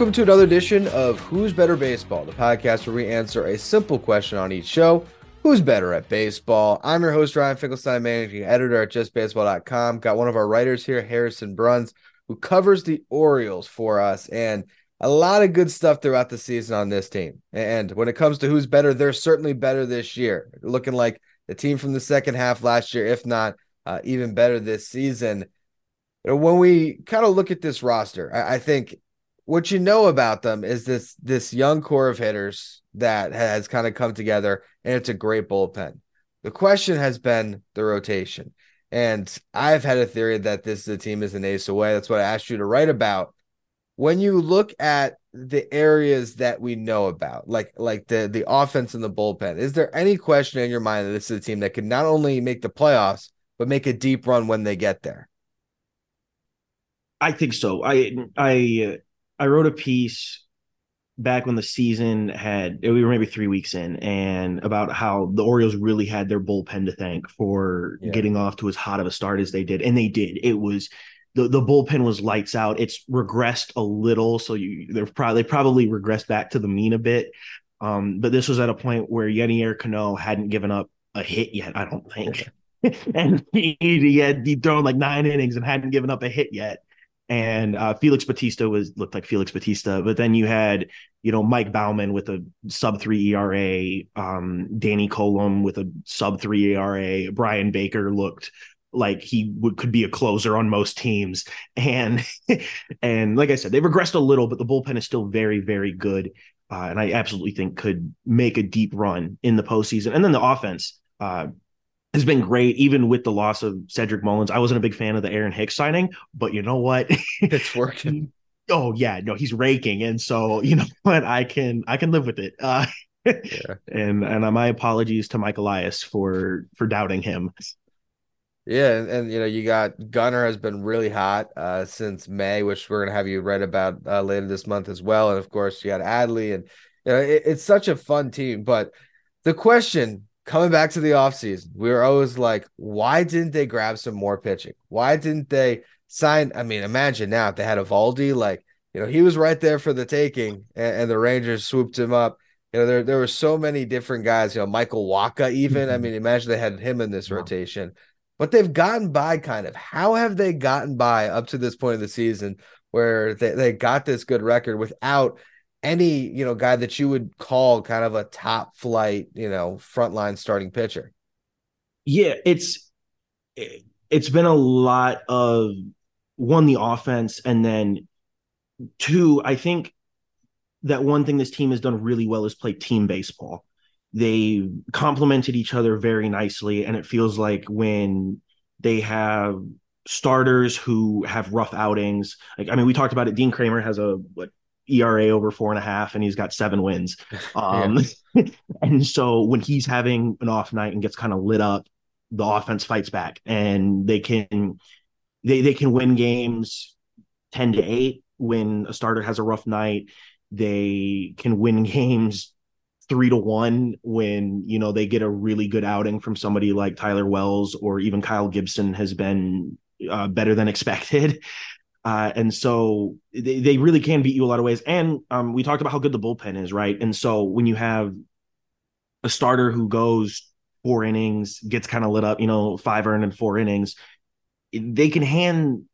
Welcome to another edition of Who's Better Baseball, the podcast where we answer a simple question on each show. Who's better at baseball? I'm your host, Ryan Finkelstein, managing editor at justbaseball.com. Got one of our writers here, Harrison Bruns, who covers the Orioles for us. And a lot of good stuff throughout the season on this team. And when it comes to who's better, they're certainly better this year. Looking like the team from the second half last year, if not uh, even better this season. When we kind of look at this roster, I, I think what you know about them is this this young core of hitters that has kind of come together, and it's a great bullpen. The question has been the rotation. And I've had a theory that this is a team is an ace away. That's what I asked you to write about when you look at the areas that we know about, like like the the offense and the bullpen, is there any question in your mind that this is a team that could not only make the playoffs but make a deep run when they get there? I think so. I I uh, I wrote a piece back when the season had we were maybe three weeks in and about how the Orioles really had their bullpen to thank for yeah. getting off to as hot of a start as they did. And they did. It was the, the bullpen was lights out. It's regressed a little, so you they're probably they probably regressed back to the mean a bit. Um, but this was at a point where Yennier Cano hadn't given up a hit yet, I don't think. and he, he had he thrown like nine innings and hadn't given up a hit yet. And uh, Felix Bautista was looked like Felix Bautista, but then you had you know Mike Baumann with a sub three ERA, um, Danny Coulombe with a sub three ERA, Bryan Baker looked like he would could be a closer on most teams and and like i said they've regressed a little but the bullpen is still very very good uh, and i absolutely think could make a deep run in the postseason and then the offense uh, has been great even with the loss of cedric mullins. I wasn't a big fan of the aaron hicks signing but you know what? It's working. Oh yeah no he's raking. And so you know what? I can i can live with it. Uh, yeah. and and my apologies to mike elias for for doubting him. Yeah, and, and, you know you got Gunnar has been really hot uh, since May, which we're gonna have you read about uh, later this month as well. And of course, you got Adley, and you know it, it's such a fun team. But the question coming back to the offseason, we were always like, why didn't they grab some more pitching? Why didn't they sign? I mean, imagine now if they had Eovaldi, like you know he was right there for the taking, and, and the Rangers swooped him up. You know, there there were so many different guys. You know, Michael Wacha, even. I mm-hmm. mean, imagine they had him in this rotation but they've gotten by kind of. How have they gotten by up to this point of the season where they, they got this good record without any, you know, guy that you would call kind of a top flight, you know, frontline starting pitcher? Yeah, it's it's been a lot of one the offense and then two, I think that one thing this team has done really well is play team baseball they complemented each other very nicely and it feels like when they have starters who have rough outings like i mean we talked about it dean kremer has a what era over four and a half and he's got seven wins. Um and so when he's having an off night and gets kind of lit up the offense fights back and they can they they can win games 10 to 8 when a starter has a rough night. They can win games three to one when you know they get a really good outing from somebody like Tyler Wells or even Kyle Gibson has been uh, better than expected. Uh, and so they, they really can beat you a lot of ways. And um, we talked about how good the bullpen is, right? And so when you have a starter who goes four innings, gets kind of lit up, you know, five earned in four innings, they can hand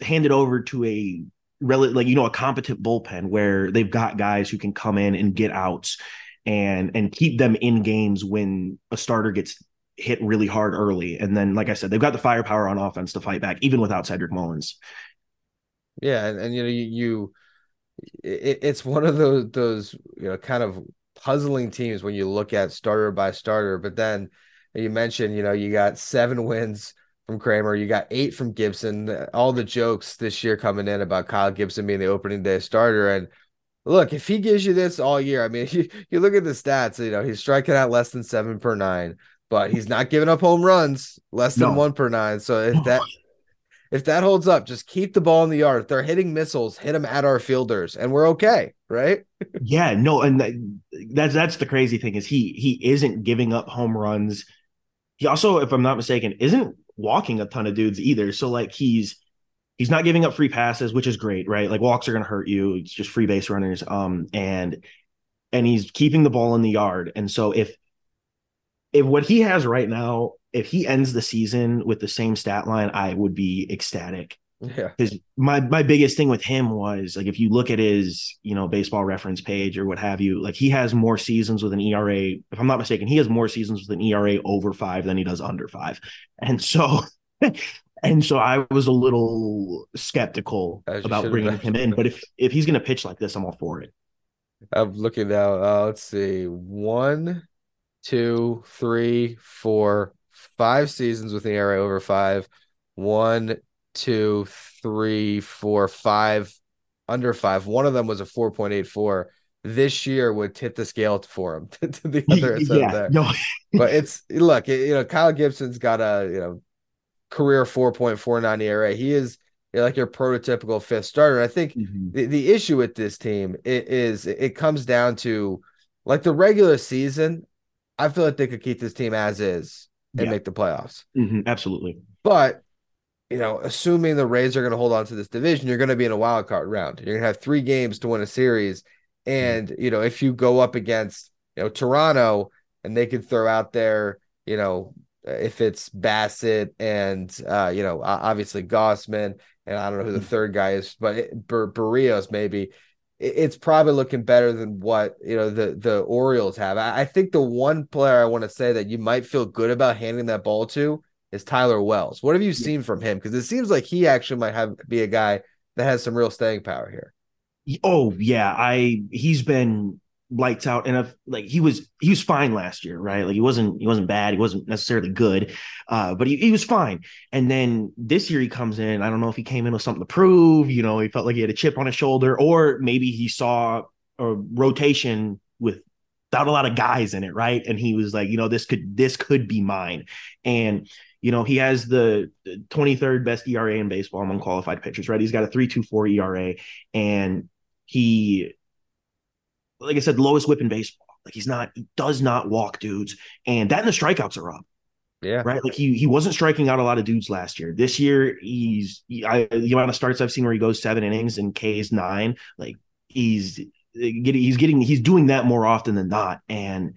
hand it over to a relative, like you know, a competent bullpen where they've got guys who can come in and get outs and and keep them in games when a starter gets hit really hard early. And then, like I said, they've got the firepower on offense to fight back, even without Cedric Mullins. Yeah, and, and you know, you, you it, it's one of those those you know kind of puzzling teams when you look at starter by starter. But then you mentioned, you know, you got seven wins from Kremer. you got eight from Gibson. All the jokes this year coming in about Kyle Gibson being the opening day starter, and look, if he gives you this all year, I mean, you, you look at the stats, you know, he's striking out less than seven per nine, but he's not giving up home runs less than no. one per nine. So if that if that holds up, just keep the ball in the yard. If they're hitting missiles, hit them at our fielders, and we're okay, right? yeah, no, and that, that's that's the crazy thing is he he isn't giving up home runs. He also, if I'm not mistaken, isn't walking a ton of dudes either. So like he's he's not giving up free passes, which is great, right? Like walks are going to hurt you. It's just free base runners. Um, and and he's keeping the ball in the yard. And so if if what he has right now, if he ends the season with the same stat line, I would be ecstatic. Yeah. Because my my biggest thing with him was like if you look at his, you know, baseball reference page or what have you, like he has more seasons with an ERA, if I'm not mistaken, he has more seasons with an ERA over five than he does under five. And so and so I was a little skeptical about bringing him in. But if if he's gonna pitch like this, I'm all for it. I'm looking now. Uh, let's see. One, two, three, four, five seasons with an ERA over five. One, two, three, four, five under five. One of them was a 4.84. This year would tip the scale for him to, to the other yeah, there. No. but it's look, you know, Kyle Gibson's got a you know career 4.49 ERA. He is like your prototypical fifth starter. I think mm-hmm. the, the issue with this team is it comes down to like the regular season. I feel like they could keep this team as is and yeah. make the playoffs. Mm-hmm. Absolutely. But you know, assuming the Rays are going to hold on to this division, you're going to be in a wild card round. You're going to have three games to win a series. And, mm-hmm. you know, if you go up against, you know, Toronto and they could throw out there, you know, if it's Bassitt and, uh, you know, obviously Gausman, and I don't know who the mm-hmm. third guy is, but it, Ber- Berrios maybe, it's probably looking better than what you know the the Orioles have. I, I think the one player I want to say that you might feel good about handing that ball to is Tyler Wells. What have you seen from him? Because it seems like he actually might have be a guy that has some real staying power here. Oh yeah, I he's been lights out if like he was he was fine last year, right? Like he wasn't he wasn't bad, he wasn't necessarily good, uh, but he, he was fine. And then this year he comes in. I don't know if he came in with something to prove, you know, he felt like he had a chip on his shoulder, or maybe he saw a rotation with without a lot of guys in it, right? And he was like, you know, this could this could be mine. And you know, he has the 23rd best ERA in baseball among qualified pitchers, right? He's got a 3.24 ERA and he like I said, lowest whip in baseball. Like he's not, he does not walk dudes, and that and the strikeouts are up. Yeah. Right. Like he he wasn't striking out a lot of dudes last year. This year, he's he, I, the amount of starts I've seen where he goes seven innings and K's nine. Like he's getting he's getting he's doing that more often than not. And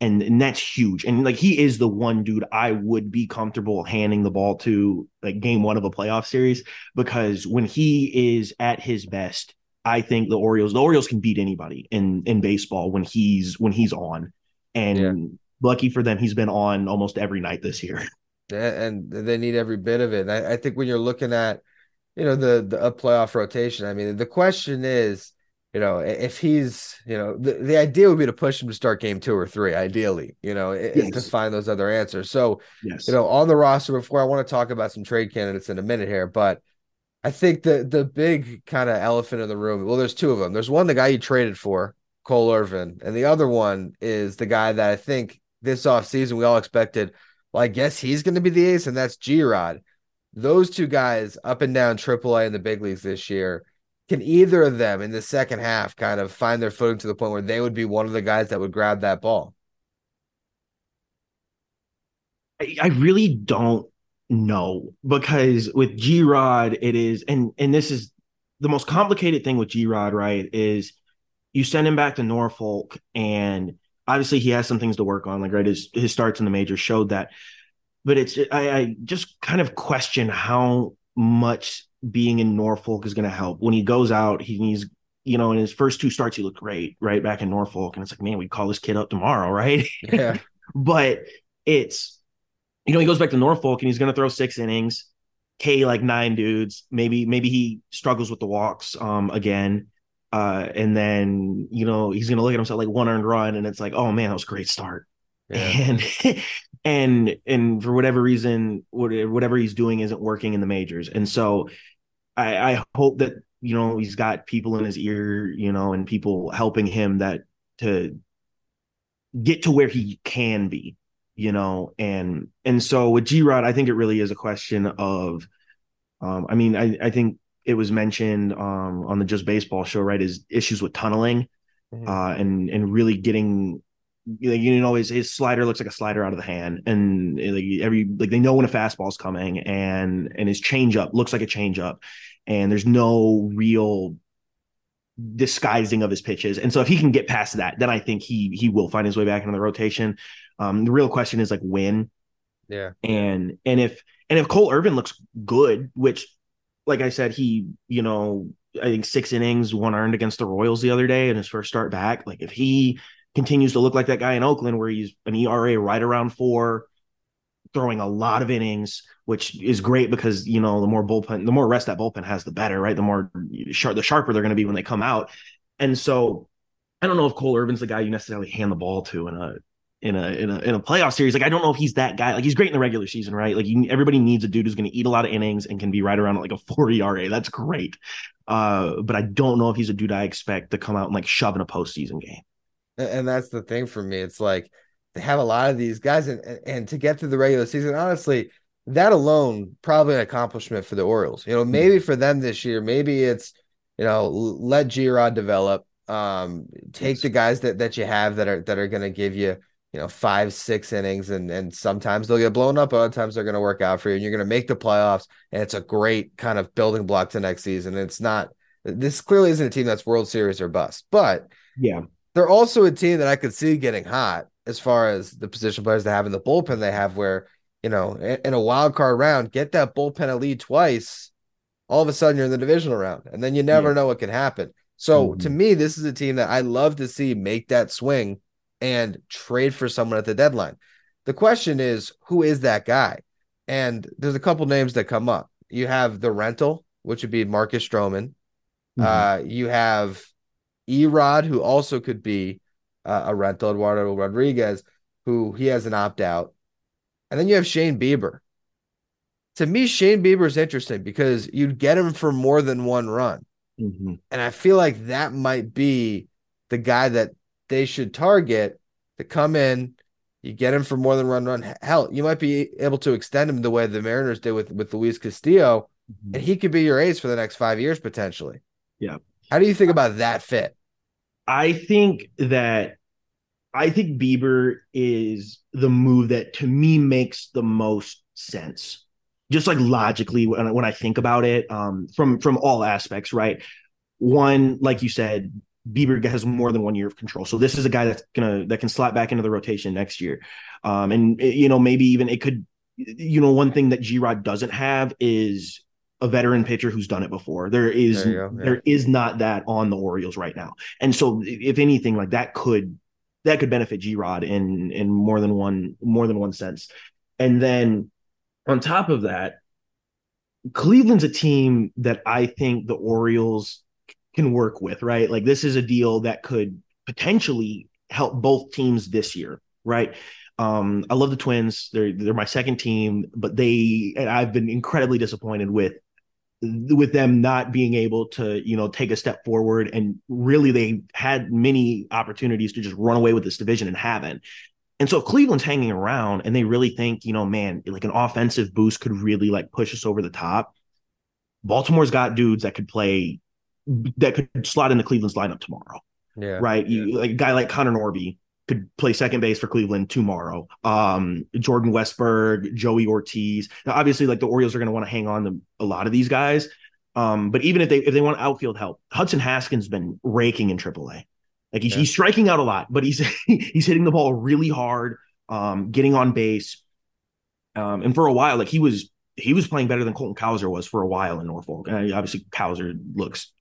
and, and that's huge. And like he is the one dude I would be comfortable handing the ball to like game one of a playoff series because when he is at his best, I think the Orioles, the Orioles can beat anybody in in baseball when he's when he's on. And yeah. lucky for them, he's been on almost every night this year. And they need every bit of it. I, I, think when you're looking at, you know, the the playoff rotation, I mean, the question is, you know, if he's, you know, the, the idea would be to push him to start game two or three, ideally, you know, yes. to find those other answers. So, yes. you know, on the roster before I want to talk about some trade candidates in a minute here, but I think the the big kind of elephant in the room. Well, there's two of them. There's one the guy you traded for, Cole Irvin, and the other one is the guy that I think this offseason we all expected. Well, I guess he's going to be the ace, and that's G Rod. Those two guys up and down AAA in the big leagues this year. Can either of them in the second half kind of find their footing to the point where they would be one of the guys that would grab that ball? I, I really don't no, because with G Rod, it is, and and this is the most complicated thing with G Rod, right? Is you send him back to Norfolk, and obviously he has some things to work on. Like right, his his starts in the majors showed that, but it's I, I just kind of question how much being in Norfolk is going to help when he goes out. He, he's you know in his first two starts he looked great right back in Norfolk, and it's like man, we call this kid up tomorrow, right? Yeah, but it's you know, he goes back to Norfolk and he's going to throw six innings, K like nine dudes. Maybe maybe he struggles with the walks um again. Uh, and then you know he's gonna look at himself like one earned run, and it's like, oh man, that was a great start. Yeah. And and and for whatever reason, whatever he's doing isn't working in the majors, and so I, I hope that you know he's got people in his ear, you know, and people helping him that to get to where he can be you know, and and so with G Rod, I think it really is a question of, um, I mean, I I think it was mentioned um on the Just Baseball show, right? Is issues with tunneling, mm-hmm. uh, and and really getting you know his his slider looks like a slider out of the hand, and like every like they know when a fastball's coming, and and his changeup looks like a changeup, and there's no real disguising of his pitches. And so if he can get past that, then I think he he will find his way back into the rotation. Um, the real question is like when. Yeah. And and if and if Cole Irvin looks good, which like I said, he, you know, I think six innings, one earned against the Royals the other day in his first start back. Like if he continues to look like that guy in Oakland where he's an ERA right around four, throwing a lot of innings, which is great because you know the more bullpen, the more rest that bullpen has, the better, right? The more sharp, the sharper they're going to be when they come out. And so, I don't know if Cole Irvin's the guy you necessarily hand the ball to in a in a in a in a playoff series. Like I don't know if he's that guy. Like he's great in the regular season, right? Like you, everybody needs a dude who's going to eat a lot of innings and can be right around like a four ERA. That's great. Uh, but I don't know if he's a dude I expect to come out and like shove in a postseason game. And that's the thing for me. It's like they have a lot of these guys, and and to get through the regular season, honestly, that alone probably an accomplishment for the Orioles. You know, maybe for them this year, maybe it's you know let G-Rod develop, um, take yes. the guys that that you have that are that are going to give you you know five six innings, and and sometimes they'll get blown up, other times they're going to work out for you, and you're going to make the playoffs, and it's a great kind of building block to next season. It's not this clearly isn't a team that's World Series or bust, but yeah, they're also a team that I could see getting hot as far as the position players they have in the bullpen they have where you know in a wild card round get that bullpen a lead twice all of a sudden you're in the divisional round and then you never yeah. know what can happen so mm-hmm. to me this is a team that i love to see make that swing and trade for someone at the deadline the question is who is that guy and there's a couple names that come up you have the rental which would be marcus stroman mm-hmm. uh, you have erod who also could be uh, a rental, Eduardo Rodriguez, who he has an opt out. And then you have Shane Bieber. To me, Shane Bieber is interesting because you'd get him for more than one run. Mm-hmm. And I feel like that might be the guy that they should target to come in. You get him for more than one run. Hell, you might be able to extend him the way the Mariners did with, with Luis Castillo, mm-hmm. and he could be your ace for the next five years potentially. Yeah. How do you think about that fit? I think that I think Bieber is the move that to me makes the most sense. Just like logically when I, when I think about it um, from from all aspects, right? One, like you said, Bieber has more than one year of control. So this is a guy that's gonna that can slot back into the rotation next year. Um, and you know, maybe even it could, you know, one thing that G Rod doesn't have is a veteran pitcher who's done it before. There is there, yeah. there is not that on the Orioles right now. And so if anything like that could that could benefit G Rod in in more than one more than one sense. And then on top of that, Cleveland's a team that I think the Orioles can work with, right? Like this is a deal that could potentially help both teams this year, right? Um, I love the Twins. They're they're my second team, but they and I've been incredibly disappointed with with them not being able to you know take a step forward and really they had many opportunities to just run away with this division and haven't and so cleveland's hanging around and they really think you know man like an offensive boost could really like push us over the top baltimore's got dudes that could play that could slot into cleveland's lineup tomorrow yeah right yeah. You, like a guy like connor norby could play second base for Cleveland tomorrow. Um, Jordan Westburg, Joey Ortiz. Now, obviously, like the Orioles are going to want to hang on to a lot of these guys. Um, but even if they if they want outfield help, Hudson Haskin's been raking in AAA. Like he's, yeah. he's striking out a lot, but he's he's hitting the ball really hard, um, getting on base. Um, and for a while, like he was he was playing better than Colton Cowser was for a while in Norfolk. And obviously, Cowser looks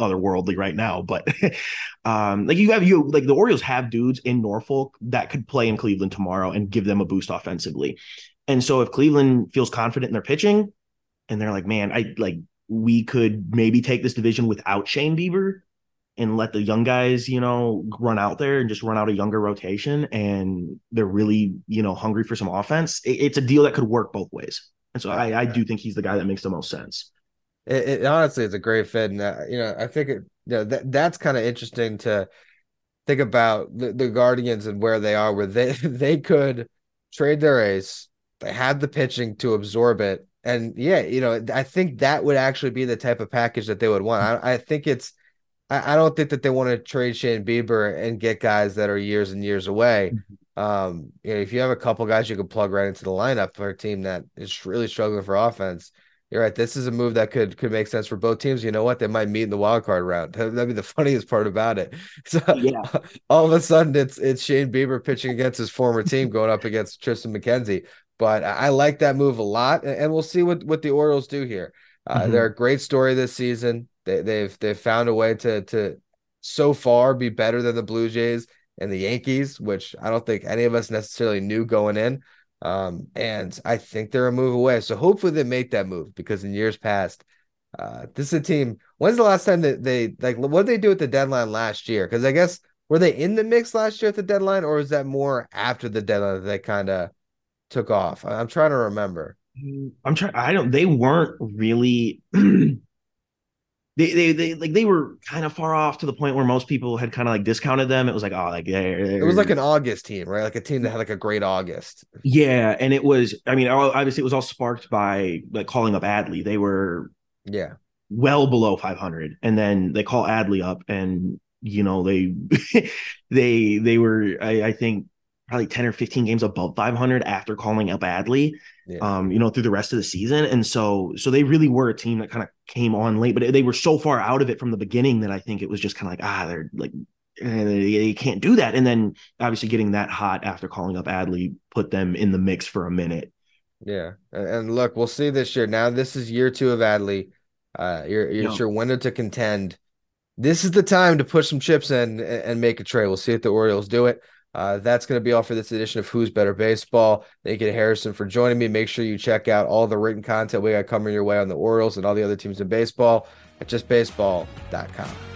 otherworldly right now. But um, like you have you like the Orioles have dudes in Norfolk that could play in Cleveland tomorrow and give them a boost offensively. And so if Cleveland feels confident in their pitching and they're like, man, I like we could maybe take this division without Shane Bieber and let the young guys, you know, run out there and just run out a younger rotation and they're really, you know, hungry for some offense. It, it's a deal that could work both ways. And so I, I do think he's the guy that makes the most sense it, it honestly is a great fit, and uh, you know I think it, you know, that that's kind of interesting to think about the, the Guardians and where they are, where they they could trade their ace, they had the pitching to absorb it, and yeah, you know I think that would actually be the type of package that they would want. I, I think it's I, I don't think that they want to trade Shane Bieber and get guys that are years and years away. Mm-hmm. Um, you know, if you have a couple guys you can plug right into the lineup for a team that is really struggling for offense, you're right. This is a move that could could make sense for both teams. You know what? They might meet in the wild card round. That'd be the funniest part about it. So yeah. all of a sudden it's it's Shane Bieber pitching against his former team going up against Triston McKenzie. But I like that move a lot, and we'll see what what the Orioles do here. Uh, mm-hmm. They're a great story this season. They, they've they've found a way to to so far be better than the Blue Jays and the Yankees, which I don't think any of us necessarily knew going in. Um, and I think they're a move away. So hopefully they make that move because in years past, uh, this is a team. When's the last time that they like what did they do at the deadline last year? Because I guess were they in the mix last year at the deadline, or is that more after the deadline that they kind of took off? I'm trying to remember. I'm trying. I don't. They weren't really. they, they they like they were kind of far off to the point where most people had kind of like discounted them. It was like oh like yeah. it was like an August team, right? Like a team that had like a great August. Yeah, and it was. I mean, obviously, it was all sparked by like calling up Adley. They were yeah well below 500, and then they call Adley up, and you know they they they were I, I think probably 10 or 15 games above 500 after calling up Adley, yeah. um, you know, through the rest of the season. And so, so they really were a team that kind of came on late, but they were so far out of it from the beginning that I think it was just kind of like, ah, they're like, eh, they can't do that. And then obviously getting that hot after calling up Adley put them in the mix for a minute. Yeah. And look, we'll see this year. Now, this is year two of Adley. Uh, you're, you're your window to contend. This is the time to push some chips in and make a trade. We'll see if the Orioles do it. Uh, that's going to be all for this edition of Who's Better Baseball. Thank you to Harrison for joining me. Make sure you check out all the written content we got coming your way on the Orioles and all the other teams in baseball at justbaseball.com.